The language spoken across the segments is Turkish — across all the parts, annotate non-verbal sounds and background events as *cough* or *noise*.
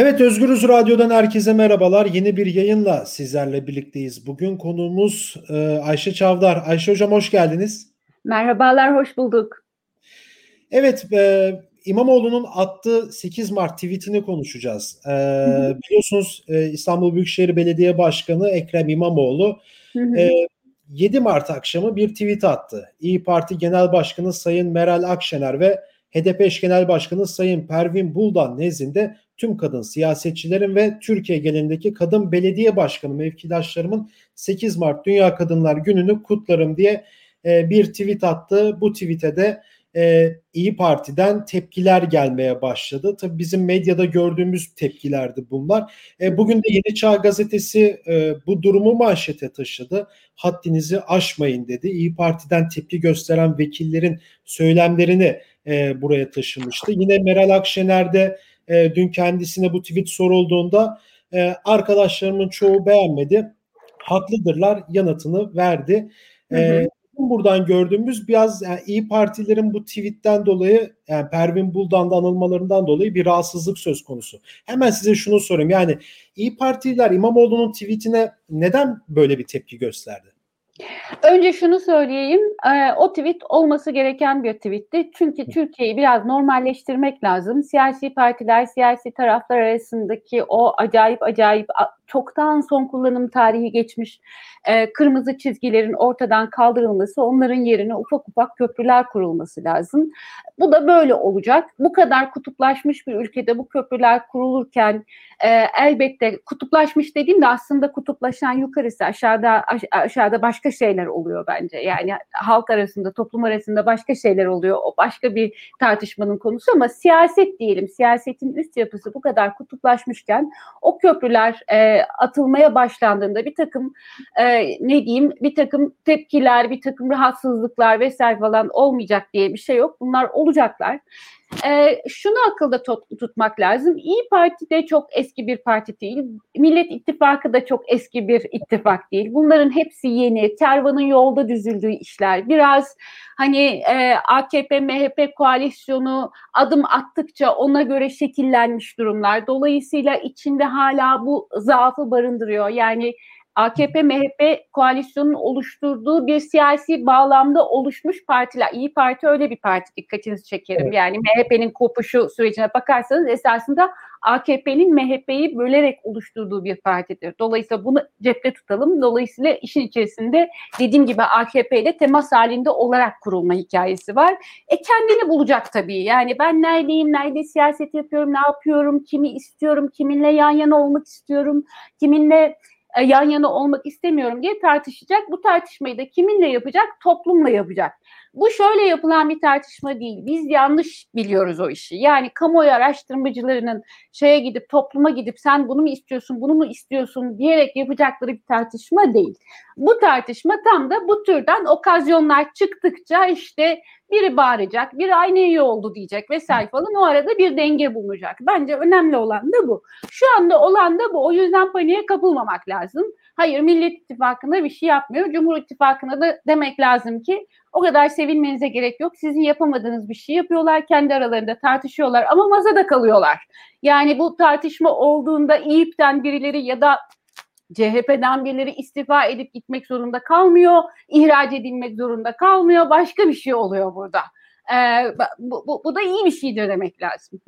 Evet Özgürüz Radyo'dan herkese merhabalar. Yeni bir yayınla sizlerle birlikteyiz. Bugün konuğumuz e, Ayşe Çavdar. Ayşe Hocam hoş geldiniz. Merhabalar, hoş bulduk. Evet, e, İmamoğlu'nun attığı 8 Mart tweetini konuşacağız. E, biliyorsunuz e, İstanbul Büyükşehir Belediye Başkanı Ekrem İmamoğlu e, 7 Mart akşamı bir tweet attı. İyi Parti Genel Başkanı Sayın Meral Akşener ve HDP eş genel başkanı Sayın Pervin Buldan nezdinde tüm kadın siyasetçilerin ve Türkiye genelindeki kadın belediye başkanı mevkidaşlarımın 8 Mart Dünya Kadınlar Günü'nü kutlarım diye e, bir tweet attı. Bu tweete de e, İyi Parti'den tepkiler gelmeye başladı. Tabii bizim medyada gördüğümüz tepkilerdi bunlar. E, bugün de Yeni Çağ Gazetesi e, bu durumu manşete taşıdı. Haddinizi aşmayın dedi. İyi Parti'den tepki gösteren vekillerin söylemlerini e, buraya taşımıştı. Yine Meral Akşener de e, dün kendisine bu tweet sorulduğunda e, arkadaşlarımın çoğu beğenmedi. Haklıdırlar yanıtını verdi. E, hı hı. buradan gördüğümüz biraz yani İyi Partilerin bu tweetten dolayı yani Pervin Buldan'da anılmalarından dolayı bir rahatsızlık söz konusu. Hemen size şunu sorayım. Yani İyi Partililer İmamoğlu'nun tweetine neden böyle bir tepki gösterdi? Önce şunu söyleyeyim, o tweet olması gereken bir tweetti. Çünkü Türkiye'yi biraz normalleştirmek lazım. Siyasi partiler, siyasi taraflar arasındaki o acayip acayip çoktan son kullanım tarihi geçmiş e, kırmızı çizgilerin ortadan kaldırılması, onların yerine ufak ufak köprüler kurulması lazım. Bu da böyle olacak. Bu kadar kutuplaşmış bir ülkede bu köprüler kurulurken e, elbette kutuplaşmış dediğimde aslında kutuplaşan yukarısı aşağıda aş, aşağıda başka şeyler oluyor bence. Yani halk arasında, toplum arasında başka şeyler oluyor. O başka bir tartışmanın konusu ama siyaset diyelim, siyasetin üst yapısı bu kadar kutuplaşmışken o köprüler e, atılmaya başlandığında bir takım e, ne diyeyim bir takım tepkiler, bir takım rahatsızlıklar vesaire falan olmayacak diye bir şey yok. Bunlar olacaklar. E, şunu akılda tut, tutmak lazım. İyi Parti de çok eski bir parti değil. Millet İttifakı da çok eski bir ittifak değil. Bunların hepsi yeni. Kervanın yolda düzüldüğü işler. Biraz hani e, AKP MHP koalisyonu adım attıkça ona göre şekillenmiş durumlar. Dolayısıyla içinde hala bu zaafı barındırıyor. Yani AKP MHP koalisyonun oluşturduğu bir siyasi bağlamda oluşmuş partiler. İyi Parti öyle bir parti dikkatinizi çekerim. Evet. Yani MHP'nin kopuşu sürecine bakarsanız esasında AKP'nin MHP'yi bölerek oluşturduğu bir partidir. Dolayısıyla bunu cepte tutalım. Dolayısıyla işin içerisinde dediğim gibi AKP ile temas halinde olarak kurulma hikayesi var. E kendini bulacak tabii. Yani ben neredeyim, nerede siyaset yapıyorum, ne yapıyorum, kimi istiyorum, kiminle yan yana olmak istiyorum, kiminle yan yana olmak istemiyorum diye tartışacak. Bu tartışmayı da kiminle yapacak? Toplumla yapacak. Bu şöyle yapılan bir tartışma değil. Biz yanlış biliyoruz o işi. Yani kamuoyu araştırmacılarının şeye gidip topluma gidip sen bunu mu istiyorsun, bunu mu istiyorsun diyerek yapacakları bir tartışma değil. Bu tartışma tam da bu türden okazyonlar çıktıkça işte biri bağıracak, biri aynı iyi oldu diyecek vesaire falan. O arada bir denge bulunacak. Bence önemli olan da bu. Şu anda olan da bu. O yüzden paniğe kapılmamak lazım. Hayır Millet İttifakı'nda bir şey yapmıyor. Cumhur İttifakı'na da demek lazım ki o kadar sevinmenize gerek yok. Sizin yapamadığınız bir şey yapıyorlar. Kendi aralarında tartışıyorlar ama masada kalıyorlar. Yani bu tartışma olduğunda İYİP'ten birileri ya da CHP'den birileri istifa edip gitmek zorunda kalmıyor, ihraç edilmek zorunda kalmıyor, başka bir şey oluyor burada. Ee, bu, bu, bu da iyi bir şeydir demek lazım.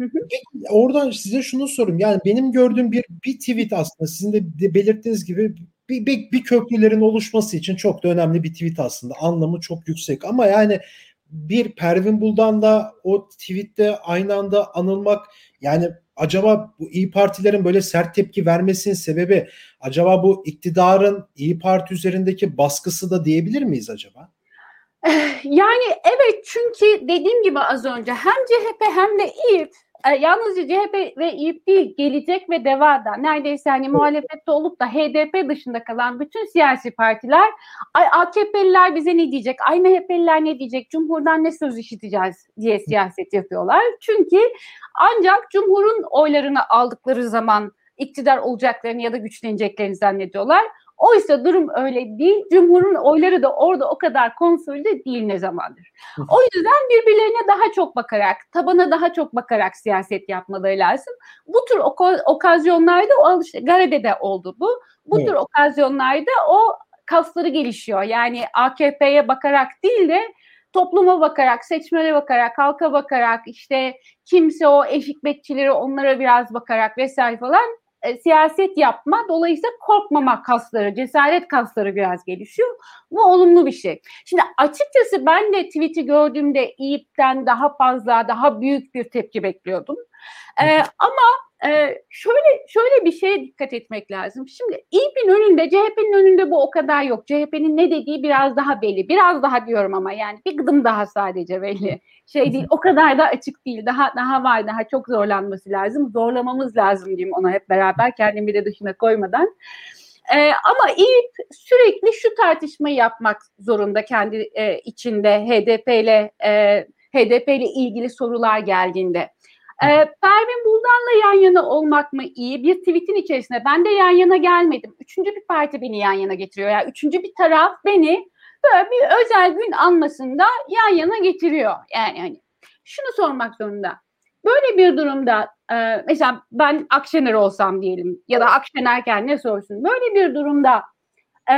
Oradan size şunu sorayım. Yani benim gördüğüm bir bir tweet aslında sizin de belirttiğiniz gibi bir, bir, bir köprülerin oluşması için çok da önemli bir tweet aslında. Anlamı çok yüksek ama yani bir Pervin Buldan da o tweette aynı anda anılmak yani acaba bu İyi Partilerin böyle sert tepki vermesinin sebebi acaba bu iktidarın İyi Parti üzerindeki baskısı da diyebilir miyiz acaba? Yani evet çünkü dediğim gibi az önce hem CHP hem de İYİP e, yalnızca CHP ve İYİP değil gelecek ve DEVA'da neredeyse hani muhalefette olup da HDP dışında kalan bütün siyasi partiler ay AKP'liler bize ne diyecek, ay MHP'liler ne diyecek, Cumhur'dan ne söz işiteceğiz? diye siyaset yapıyorlar. Çünkü ancak Cumhur'un oylarını aldıkları zaman iktidar olacaklarını ya da güçleneceklerini zannediyorlar. Oysa durum öyle değil. Cumhurun oyları da orada o kadar konsolide değil ne zamandır. O yüzden birbirlerine daha çok bakarak, tabana daha çok bakarak siyaset yapmaları lazım. Bu tür ok- okazyonlarda o alış Gare'de de oldu bu. Bu evet. tür okazyonlarda o kasları gelişiyor. Yani AKP'ye bakarak değil de topluma bakarak, seçmene bakarak, halka bakarak, işte kimse o eşik bekçileri onlara biraz bakarak vesaire falan e, siyaset yapma. Dolayısıyla korkmama kasları, cesaret kasları biraz gelişiyor. Bu olumlu bir şey. Şimdi açıkçası ben de tweet'i gördüğümde İYİP'ten daha fazla, daha büyük bir tepki bekliyordum. Ee, ama ee, şöyle şöyle bir şeye dikkat etmek lazım. Şimdi İYİP'in önünde, CHP'nin önünde bu o kadar yok. CHP'nin ne dediği biraz daha belli. Biraz daha diyorum ama yani bir gıdım daha sadece belli. Şey değil, o kadar da açık değil. Daha daha var, daha çok zorlanması lazım. Zorlamamız lazım diyeyim ona hep beraber kendimi de dışına koymadan. Ee, ama İYİP sürekli şu tartışmayı yapmak zorunda kendi e, içinde HDP ile e, HDP ile ilgili sorular geldiğinde. Ee, Pervin Buldan'la yan yana olmak mı iyi? Bir tweetin içerisinde ben de yan yana gelmedim. Üçüncü bir parti beni yan yana getiriyor. Yani üçüncü bir taraf beni böyle bir özel gün anmasında yan yana getiriyor. Yani hani şunu sormak zorunda. Böyle bir durumda e, mesela ben Akşener olsam diyelim ya da Akşener kendine sorsun. Böyle bir durumda e,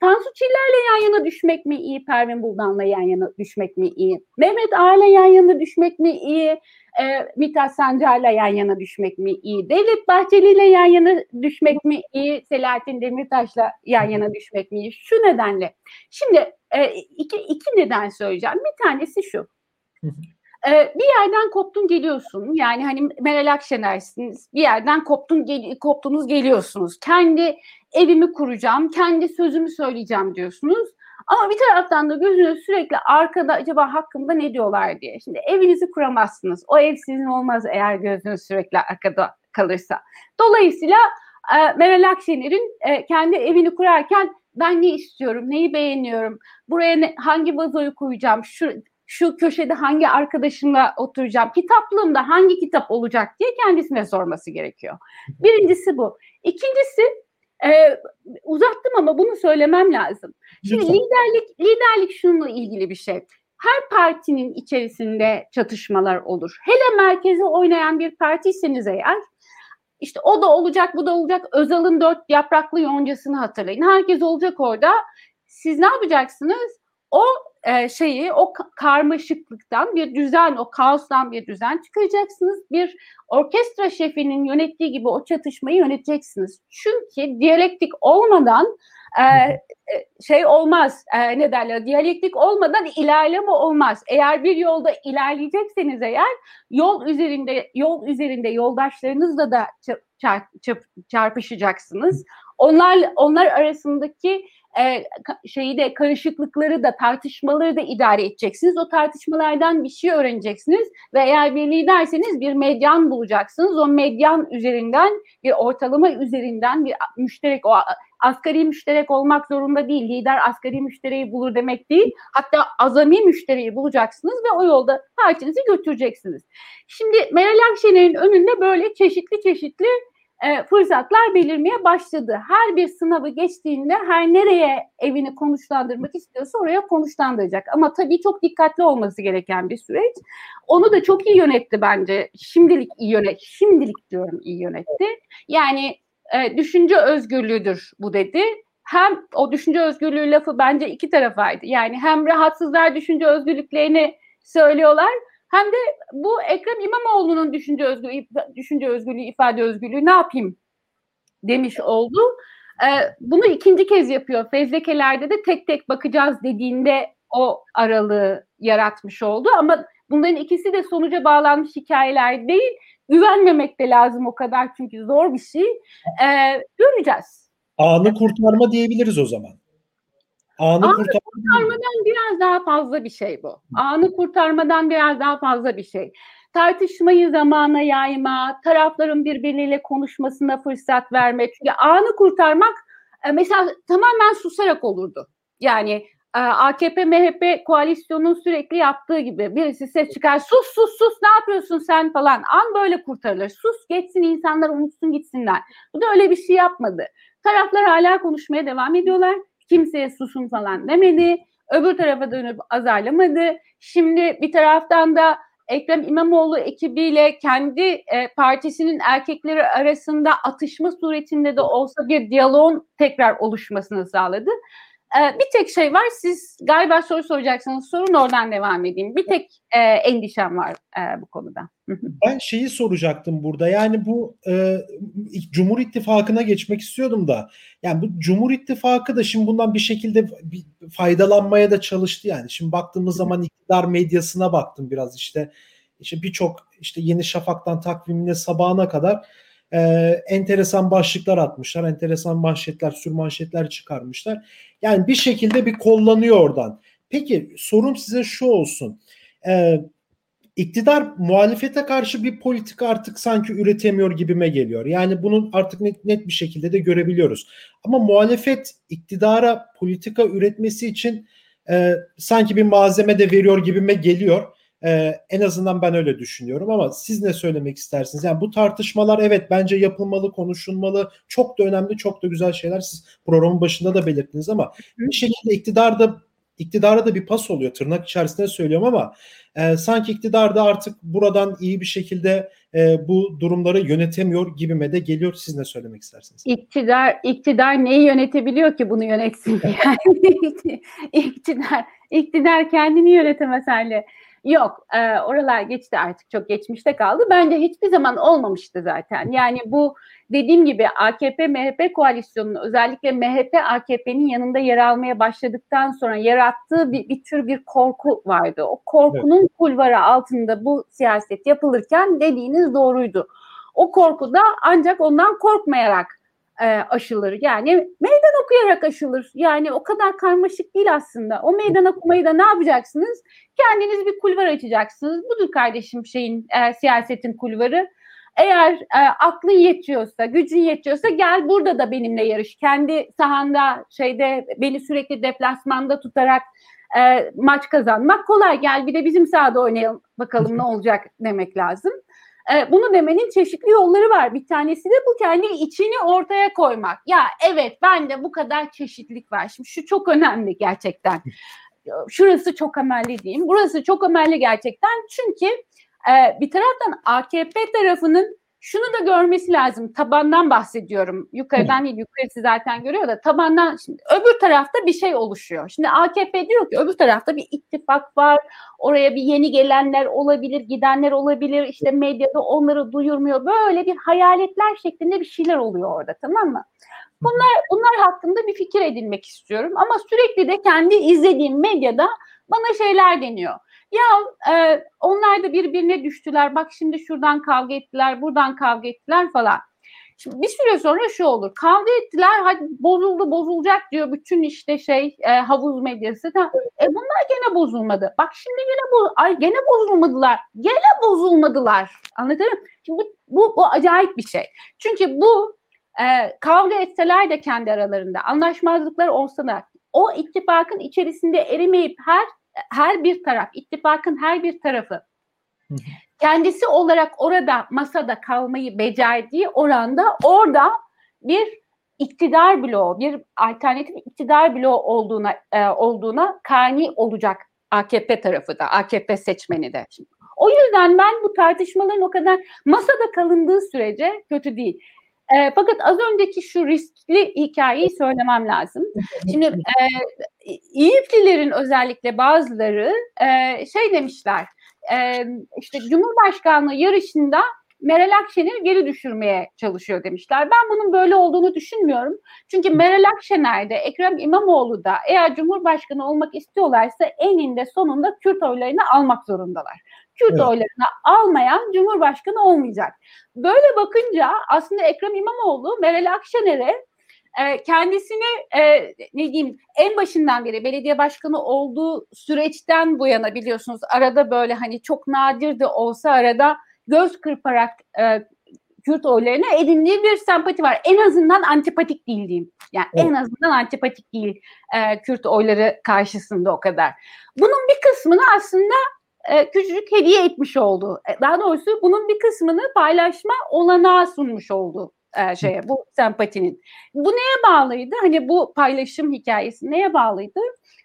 Tansu Çiller'le yan yana düşmek mi iyi? Pervin Buldan'la yan yana düşmek mi iyi? Mehmet Ağa'yla yan yana düşmek mi iyi? E, Mithat Sancar'la yan yana düşmek mi iyi? Devlet Bahçeli'yle yan yana düşmek mi iyi? Selahattin Demirtaş'la yan yana düşmek mi iyi? Şu nedenle. Şimdi e, iki, iki neden söyleyeceğim. Bir tanesi şu. e, bir yerden koptun geliyorsun. Yani hani Meral Akşener'siniz. Bir yerden koptun gel, koptunuz geliyorsunuz. Kendi evimi kuracağım, kendi sözümü söyleyeceğim diyorsunuz. Ama bir taraftan da gözünüz sürekli arkada acaba hakkında ne diyorlar diye. Şimdi evinizi kuramazsınız. O ev sizin olmaz eğer gözünüz sürekli arkada kalırsa. Dolayısıyla e, Meral Akşener'in e, kendi evini kurarken ben ne istiyorum, neyi beğeniyorum, buraya ne, hangi vazoyu koyacağım, şu şu köşede hangi arkadaşımla oturacağım, kitaplığımda hangi kitap olacak diye kendisine sorması gerekiyor. Birincisi bu. İkincisi ee, uzattım ama bunu söylemem lazım. Şimdi Lütfen. liderlik liderlik şununla ilgili bir şey. Her partinin içerisinde çatışmalar olur. Hele merkezi oynayan bir partiyseniz eğer işte o da olacak, bu da olacak. Özal'ın dört yapraklı yoncasını hatırlayın. Herkes olacak orada. Siz ne yapacaksınız? O e, şeyi, o karmaşıklıktan bir düzen, o kaostan bir düzen çıkaracaksınız. Bir orkestra şefinin yönettiği gibi o çatışmayı yöneteceksiniz. Çünkü diyalektik olmadan e, e, şey olmaz, e, ne derler, diyalektik olmadan ilerleme olmaz. Eğer bir yolda ilerleyecekseniz eğer yol üzerinde yol üzerinde yoldaşlarınızla da çarp, çarp, çarpışacaksınız. Onlar onlar arasındaki e, şeyi de karışıklıkları da tartışmaları da idare edeceksiniz. O tartışmalardan bir şey öğreneceksiniz ve eğer bir liderseniz bir medyan bulacaksınız. O medyan üzerinden bir ortalama üzerinden bir müşterek o asgari müşterek olmak zorunda değil. Lider asgari müşteriyi bulur demek değil. Hatta azami müşteriyi bulacaksınız ve o yolda partinizi götüreceksiniz. Şimdi Meral Akşener'in önünde böyle çeşitli çeşitli e, fırsatlar belirmeye başladı. Her bir sınavı geçtiğinde her nereye evini konuşlandırmak istiyorsa oraya konuşlandıracak. Ama tabii çok dikkatli olması gereken bir süreç. Onu da çok iyi yönetti bence. Şimdilik iyi yönet, şimdilik diyorum iyi yönetti. Yani e, düşünce özgürlüğüdür bu dedi. Hem o düşünce özgürlüğü lafı bence iki tarafaydı. Yani hem rahatsızlar düşünce özgürlüklerini söylüyorlar hem de bu Ekrem İmamoğlu'nun düşünce özgürlüğü, düşünce özgürlüğü, ifade özgürlüğü ne yapayım demiş oldu. Ee, bunu ikinci kez yapıyor. Fezlekelerde de tek tek bakacağız dediğinde o aralığı yaratmış oldu. Ama bunların ikisi de sonuca bağlanmış hikayeler değil. Güvenmemek de lazım o kadar çünkü zor bir şey. Ee, göreceğiz. Anı kurtarma diyebiliriz o zaman. Anı, Anı kurtarma kurtarmadan biraz daha fazla bir şey bu. Anı kurtarmadan biraz daha fazla bir şey. Tartışmayı zamana yayma, tarafların birbirleriyle konuşmasına fırsat vermek. Çünkü anı kurtarmak e, mesela tamamen susarak olurdu. Yani AKP MHP koalisyonunun sürekli yaptığı gibi birisi ses çıkar sus sus sus ne yapıyorsun sen falan an böyle kurtarılır sus geçsin insanlar unutsun gitsinler bu da öyle bir şey yapmadı taraflar hala konuşmaya devam ediyorlar kimseye susun falan demedi öbür tarafa dönüp azarlamadı şimdi bir taraftan da Ekrem İmamoğlu ekibiyle kendi e, partisinin erkekleri arasında atışma suretinde de olsa bir diyaloğun tekrar oluşmasını sağladı. E, bir tek şey var. Siz galiba soru soracaksınız. Sorun oradan devam edeyim. Bir tek e, endişem var e, bu konuda. ben şeyi soracaktım burada. Yani bu e, Cumhur İttifakı'na geçmek istiyordum da. Yani bu Cumhur İttifakı da şimdi bundan bir şekilde bir faydalanmaya da çalıştı yani. Şimdi baktığımız zaman iktidar medyasına baktım biraz işte. İşte birçok işte Yeni Şafak'tan takvimine sabahına kadar e, enteresan başlıklar atmışlar. Enteresan manşetler, sürmanşetler çıkarmışlar. Yani bir şekilde bir kollanıyor oradan. Peki sorum size şu olsun. E, iktidar muhalefete karşı bir politika artık sanki üretemiyor gibime geliyor. Yani bunun artık net, net bir şekilde de görebiliyoruz. Ama muhalefet iktidara politika üretmesi için e, sanki bir malzeme de veriyor gibime geliyor. Ee, en azından ben öyle düşünüyorum ama siz ne söylemek istersiniz? Yani bu tartışmalar evet bence yapılmalı, konuşulmalı. Çok da önemli, çok da güzel şeyler siz programın başında da belirttiniz ama bir şekilde iktidarda iktidara da bir pas oluyor tırnak içerisinde söylüyorum ama e, sanki iktidar da artık buradan iyi bir şekilde e, bu durumları yönetemiyor gibime de geliyor. Siz ne söylemek istersiniz? İktidar iktidar neyi yönetebiliyor ki bunu yönetsin? *laughs* Yani iktidar iktidar kendini yönetemez hale Yok, e, oralar geçti artık çok geçmişte kaldı. Bence hiçbir zaman olmamıştı zaten. Yani bu dediğim gibi AKP MHP koalisyonunun özellikle MHP AKP'nin yanında yer almaya başladıktan sonra yarattığı bir, bir tür bir korku vardı. O korkunun evet. kulvarı altında bu siyaset yapılırken dediğiniz doğruydu. O korku da ancak ondan korkmayarak e, aşılır. Yani meydan okuyarak aşılır. Yani o kadar karmaşık değil aslında. O meydan okumayı da ne yapacaksınız? Kendiniz bir kulvar açacaksınız. Budur kardeşim şeyin e, siyasetin kulvarı. Eğer e, aklın yetiyorsa, gücün yetiyorsa gel burada da benimle yarış. Kendi sahanda şeyde beni sürekli deplasmanda tutarak e, maç kazanmak kolay. Gel bir de bizim sahada oynayalım bakalım ne olacak demek lazım. E, bunu demenin çeşitli yolları var. Bir tanesi de bu kendi içini ortaya koymak. Ya evet ben de bu kadar çeşitlilik var. Şimdi şu çok önemli gerçekten. Şurası çok emelli diyeyim. Burası çok emelli gerçekten. Çünkü e, bir taraftan AKP tarafının şunu da görmesi lazım. Tabandan bahsediyorum. Yukarıdan değil, yukarısı zaten görüyor da tabandan şimdi öbür tarafta bir şey oluşuyor. Şimdi AKP diyor ki öbür tarafta bir ittifak var. Oraya bir yeni gelenler olabilir, gidenler olabilir. İşte medyada onları duyurmuyor. Böyle bir hayaletler şeklinde bir şeyler oluyor orada tamam mı? Bunlar bunlar hakkında bir fikir edinmek istiyorum ama sürekli de kendi izlediğim medyada bana şeyler deniyor. Ya e, onlar da birbirine düştüler. Bak şimdi şuradan kavga ettiler, buradan kavga ettiler falan. Şimdi bir süre sonra şu olur. Kavga ettiler, hadi bozuldu, bozulacak diyor bütün işte şey e, havuz medyası. Da, e bunlar gene bozulmadı. Bak şimdi gene bu, ay gene bozulmadılar. Gene bozulmadılar. Anladın mı? Şimdi bu, bu, bu acayip bir şey. Çünkü bu e, kavga etseler de kendi aralarında anlaşmazlıklar olsa da o ittifakın içerisinde erimeyip her her bir taraf, ittifakın her bir tarafı kendisi olarak orada masada kalmayı becerdiği oranda orada bir iktidar bloğu, bir alternatif iktidar bloğu olduğuna e, olduğuna kani olacak AKP tarafı da, AKP seçmeni de. O yüzden ben bu tartışmaların o kadar masada kalındığı sürece kötü değil. E, fakat az önceki şu riskli hikayeyi söylemem lazım. Şimdi e, İYİP'lilerin özellikle bazıları e, şey demişler, e, işte Cumhurbaşkanlığı yarışında Meral Akşener geri düşürmeye çalışıyor demişler. Ben bunun böyle olduğunu düşünmüyorum. Çünkü Meral Akşener de Ekrem İmamoğlu da eğer Cumhurbaşkanı olmak istiyorlarsa eninde sonunda Kürt oylarını almak zorundalar. Kürt evet. oylarını almayan Cumhurbaşkanı olmayacak. Böyle bakınca aslında Ekrem İmamoğlu Meral Akşener'e e, kendisini e, ne diyeyim en başından beri belediye başkanı olduğu süreçten bu yana biliyorsunuz arada böyle hani çok nadir de olsa arada göz kırparak e, Kürt oylarına edindiği bir sempati var. En azından antipatik değil diyeyim. Yani evet. en azından antipatik değil e, Kürt oyları karşısında o kadar. Bunun bir kısmını aslında e, küçücük hediye etmiş oldu. E, daha doğrusu bunun bir kısmını paylaşma olanağı sunmuş oldu e, şeye bu sempatinin. Bu neye bağlıydı? Hani bu paylaşım hikayesi neye bağlıydı?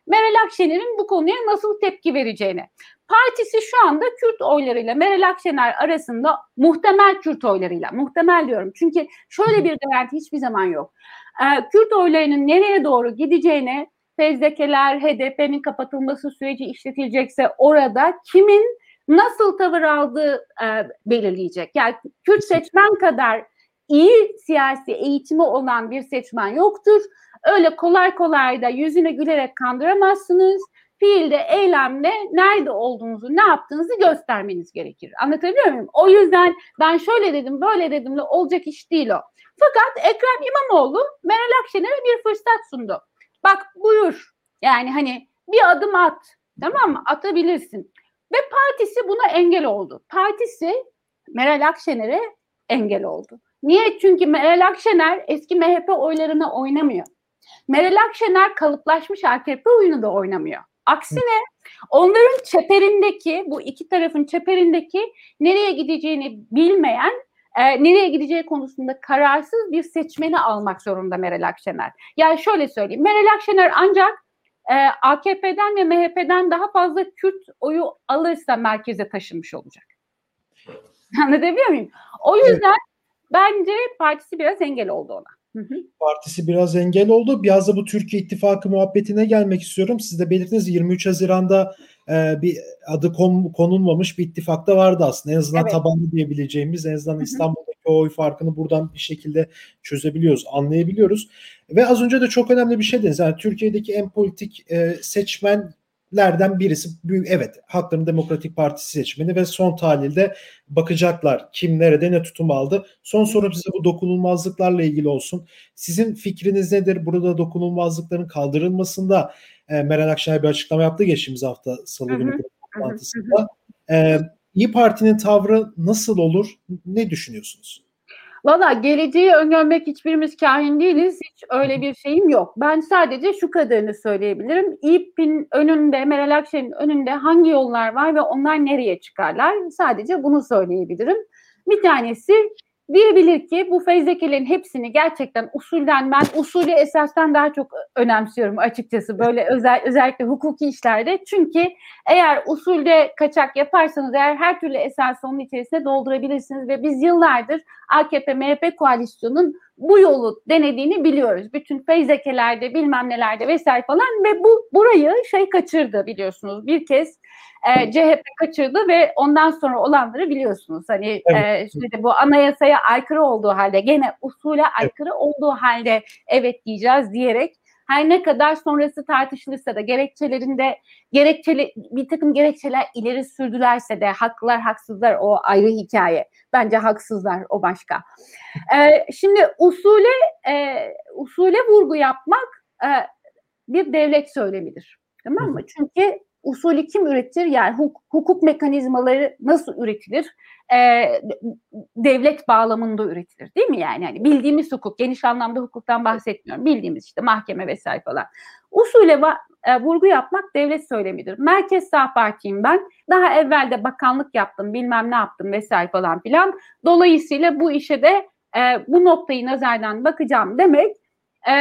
Meral Akşener'in bu konuya nasıl tepki vereceğine. Partisi şu anda Kürt oylarıyla Meral Akşener arasında muhtemel Kürt oylarıyla, muhtemel diyorum çünkü şöyle bir garanti hiçbir zaman yok. Ee, Kürt oylarının nereye doğru gideceğine fezlekeler, HDP'nin kapatılması süreci işletilecekse orada kimin nasıl tavır aldığı e, belirleyecek. Yani Kürt seçmen kadar iyi siyasi eğitimi olan bir seçmen yoktur. Öyle kolay kolay da yüzüne gülerek kandıramazsınız. Fiilde, eylemle nerede olduğunuzu, ne yaptığınızı göstermeniz gerekir. Anlatabiliyor muyum? O yüzden ben şöyle dedim, böyle dedimle olacak iş değil o. Fakat Ekrem İmamoğlu Meral Akşener'e bir fırsat sundu. Bak buyur. Yani hani bir adım at. Tamam mı? Atabilirsin. Ve partisi buna engel oldu. Partisi Meral Akşener'e engel oldu. Niye? Çünkü Meral Akşener eski MHP oylarına oynamıyor. Meral Akşener kalıplaşmış AKP oyunu da oynamıyor. Aksine onların çeperindeki, bu iki tarafın çeperindeki nereye gideceğini bilmeyen, e, nereye gideceği konusunda kararsız bir seçmeni almak zorunda Meral Akşener. Yani şöyle söyleyeyim, Meral Akşener ancak e, AKP'den ve MHP'den daha fazla Kürt oyu alırsa merkeze taşınmış olacak. *laughs* Anlatabiliyor muyum? O yüzden Bence partisi biraz engel oldu ona. Partisi biraz engel oldu. Biraz da bu Türkiye İttifakı muhabbetine gelmek istiyorum. Siz de belirttiniz 23 Haziran'da e, bir adı kon, konulmamış bir ittifakta vardı aslında. En azından evet. tabanlı diyebileceğimiz, en azından İstanbul'daki o oy farkını buradan bir şekilde çözebiliyoruz, anlayabiliyoruz. Ve az önce de çok önemli bir şey dediniz. Yani Türkiye'deki en politik e, seçmen lerden birisi evet Halkların Demokratik Partisi seçmeni ve son tahlilde bakacaklar kim nerede ne tutum aldı. Son sorum size bu dokunulmazlıklarla ilgili olsun. Sizin fikriniz nedir? Burada dokunulmazlıkların kaldırılmasında e, Meral Akşener bir açıklama yaptı geçtiğimiz hafta salı günü toplantısında. E, İyi Parti'nin tavrı nasıl olur? Ne düşünüyorsunuz? Valla geleceği öngörmek hiçbirimiz kahin değiliz. Hiç öyle bir şeyim yok. Ben sadece şu kadarını söyleyebilirim. İP'in önünde, Meral Akşener'in önünde hangi yollar var ve onlar nereye çıkarlar? Sadece bunu söyleyebilirim. Bir tanesi Diyebilir ki bu fezlekelerin hepsini gerçekten usulden ben usulü esasdan daha çok önemsiyorum açıkçası böyle özel özellikle hukuki işlerde. Çünkü eğer usulde kaçak yaparsanız eğer her türlü esası onun içerisine doldurabilirsiniz ve biz yıllardır AKP MHP koalisyonun bu yolu denediğini biliyoruz. Bütün feyzekelerde bilmem nelerde vesaire falan ve bu burayı şey kaçırdı biliyorsunuz. Bir kez e, CHP kaçırdı ve ondan sonra olanları biliyorsunuz. Hani evet. e, şimdi bu anayasaya aykırı olduğu halde gene usule aykırı evet. olduğu halde evet diyeceğiz diyerek her ne kadar sonrası tartışılırsa da gerekçelerinde gerekçeli bir takım gerekçeler ileri sürdülerse de haklılar haksızlar o ayrı hikaye. Bence haksızlar o başka. Ee, şimdi usule e, usule vurgu yapmak e, bir devlet söylemidir. Tamam mı? Çünkü usulü kim üretir? Yani hukuk, hukuk mekanizmaları nasıl üretilir? Ee, devlet bağlamında üretilir değil mi yani? yani? Bildiğimiz hukuk, geniş anlamda hukuktan bahsetmiyorum. Bildiğimiz işte mahkeme vesaire falan. Usule e, vurgu yapmak devlet söylemidir. Merkez Sağ Parti'yim ben. Daha evvel de bakanlık yaptım, bilmem ne yaptım vesaire falan filan. Dolayısıyla bu işe de e, bu noktayı nazardan bakacağım demek e,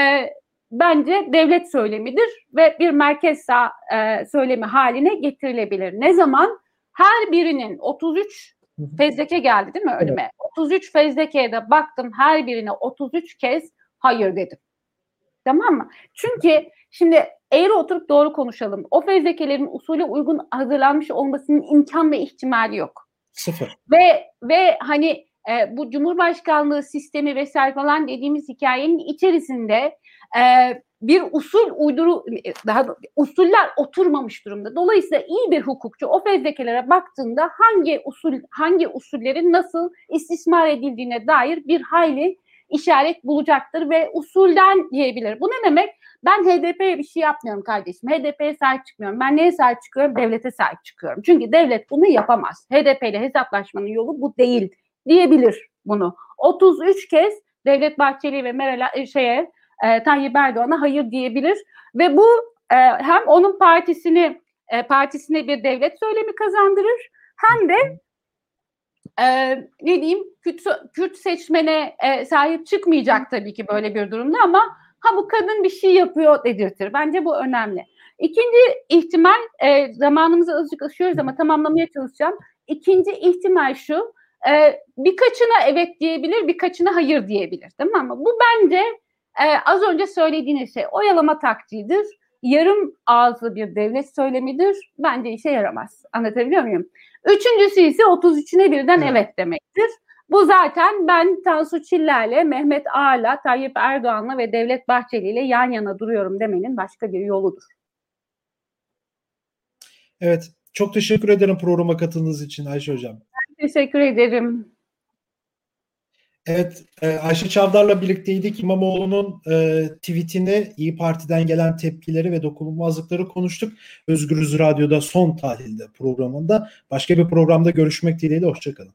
bence devlet söylemidir ve bir merkez sağ e, söylemi haline getirilebilir. Ne zaman? Her birinin 33 fezleke geldi değil mi önüme? Evet. 33 fezlekeye de baktım her birine 33 kez hayır dedim. Tamam mı? Çünkü şimdi eğri oturup doğru konuşalım. O fezlekelerin usule uygun hazırlanmış olmasının imkan ve ihtimali yok. Sıfır. Ve ve hani e, bu Cumhurbaşkanlığı sistemi vesaire falan dediğimiz hikayenin içerisinde e, bir usul uyduru daha usuller oturmamış durumda. Dolayısıyla iyi bir hukukçu o fezlekelere baktığında hangi usul hangi usullerin nasıl istismar edildiğine dair bir hayli işaret bulacaktır ve usulden diyebilir. Bu ne demek? Ben HDP'ye bir şey yapmıyorum kardeşim. HDP'ye sahip çıkmıyorum. Ben neye sahip çıkıyorum? Devlete sahip çıkıyorum. Çünkü devlet bunu yapamaz. HDP ile hesaplaşmanın yolu bu değil diyebilir bunu. 33 kez Devlet Bahçeli ve Meral e, şeye e, Tayyip Erdoğan'a hayır diyebilir ve bu e, hem onun partisini e, partisine bir devlet söylemi kazandırır hem de e, ne diyeyim Kürt, Kürt seçmene e, sahip çıkmayacak tabii ki böyle bir durumda ama ha bu kadın bir şey yapıyor dedirtir. Bence bu önemli. İkinci ihtimal e, zamanımızı azıcık aşıyoruz ama tamamlamaya çalışacağım. İkinci ihtimal şu e, birkaçına evet diyebilir birkaçına hayır diyebilir mi ama bu bence e, az önce söylediğiniz şey oyalama taktiğidir. Yarım ağızlı bir devlet söylemidir. Bence işe yaramaz. Anlatabiliyor muyum? Üçüncüsü ise 33'üne birden evet, evet demektir. Bu zaten ben Tansu Çiller'le, Mehmet Ağa'la, Tayyip Erdoğan'la ve Devlet Bahçeli ile yan yana duruyorum demenin başka bir yoludur. Evet, çok teşekkür ederim programa katıldığınız için Ayşe Hocam. Ben teşekkür ederim. Evet, e, Ayşe Çavdar'la birlikteydik. İmamoğlu'nun e, tweetini, İyi Parti'den gelen tepkileri ve dokunulmazlıkları konuştuk. Özgürüz Radyo'da son tahlilde programında. Başka bir programda görüşmek dileğiyle, hoşçakalın.